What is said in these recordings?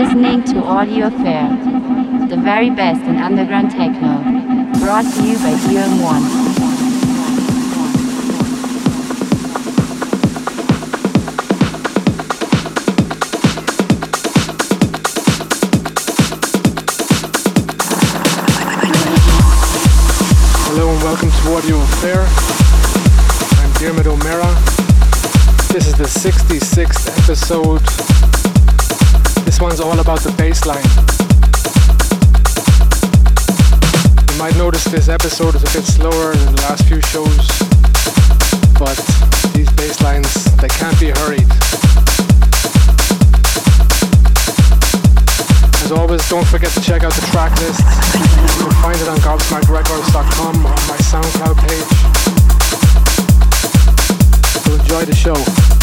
listening to Audio Affair, the very best in underground techno, brought to you by DOM1. Hello and welcome to Audio Affair. I'm Diarmid O'Meara. This is the 66th episode. This one's all about the bass line. You might notice this episode is a bit slower than the last few shows, but these bass lines, they can't be hurried. As always, don't forget to check out the track list. You can find it on gobsmackrecords.com on my SoundCloud page. So enjoy the show.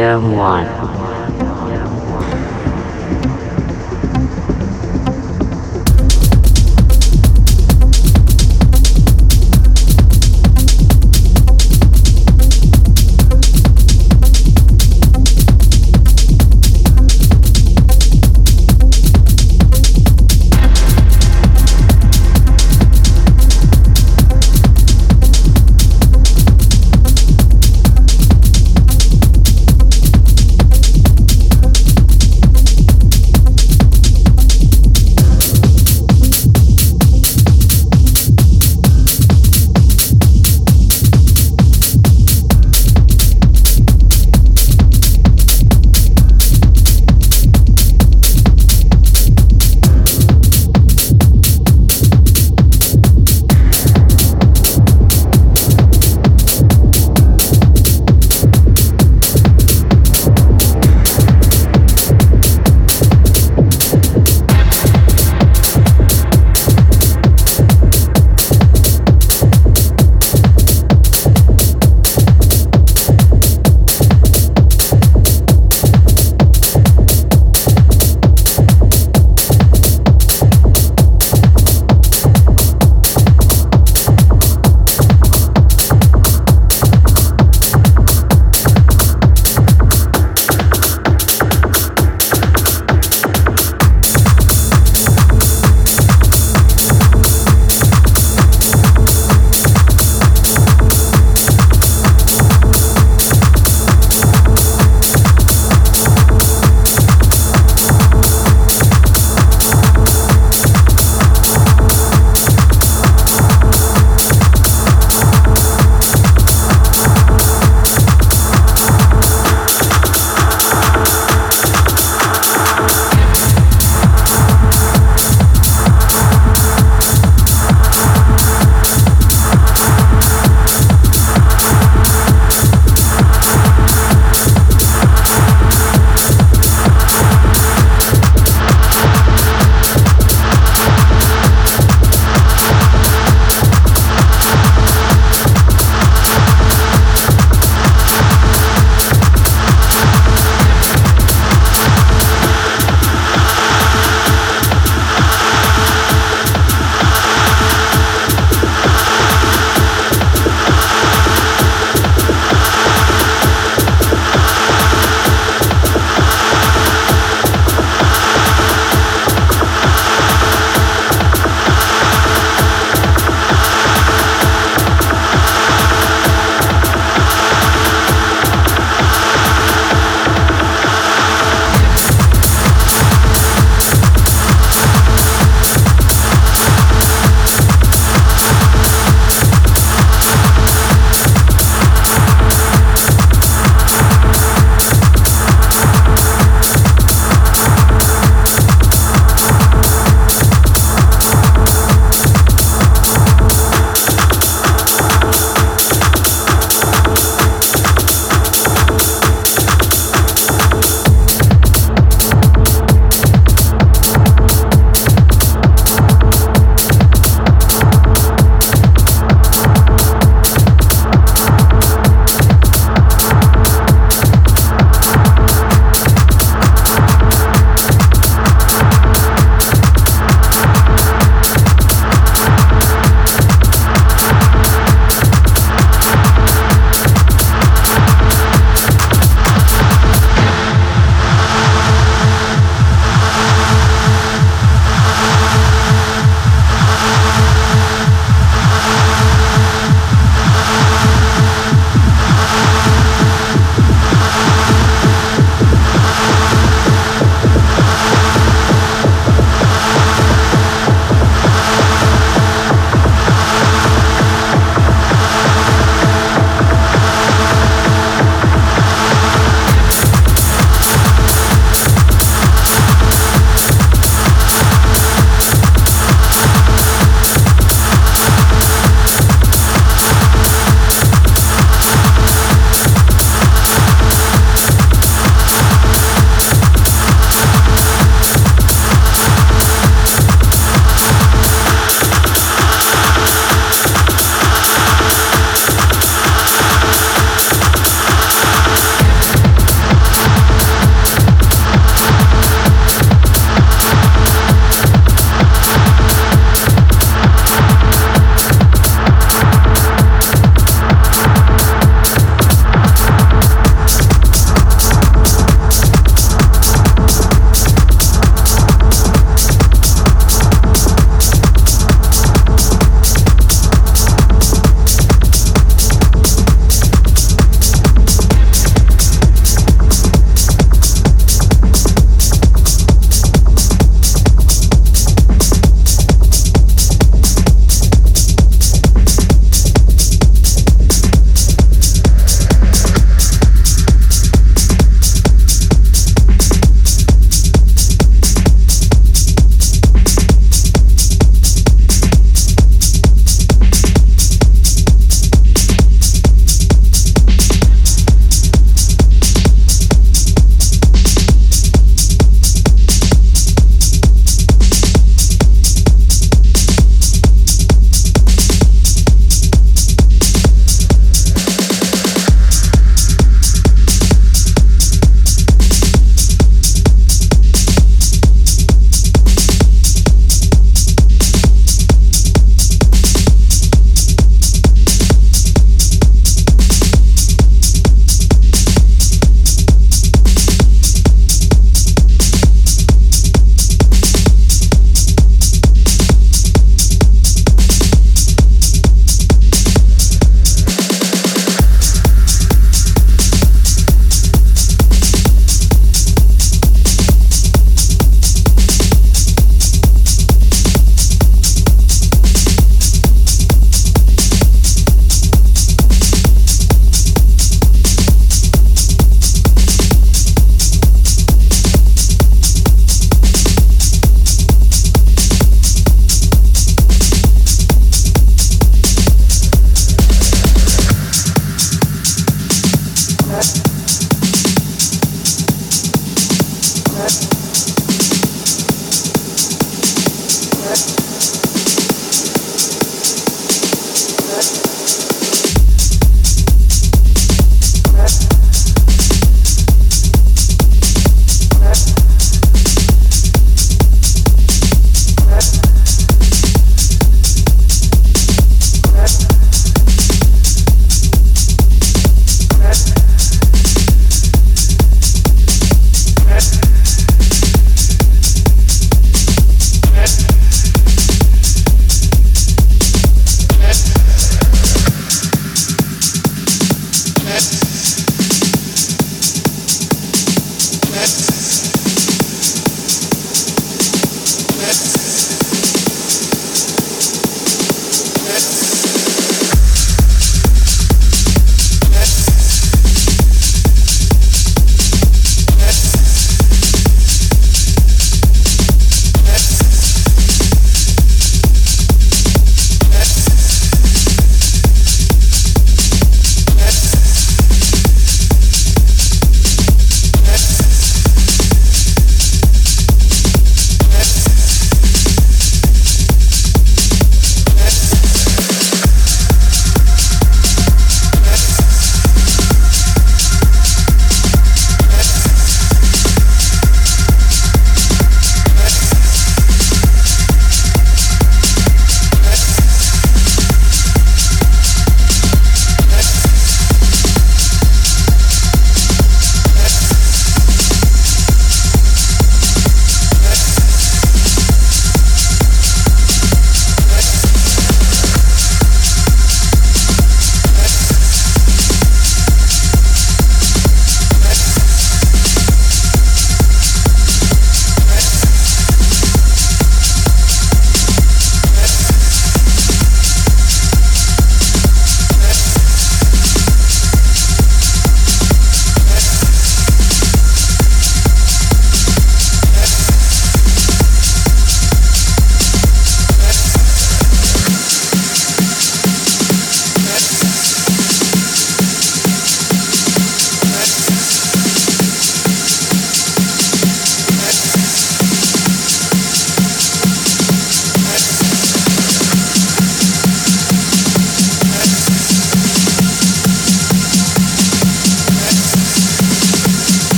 Volume 1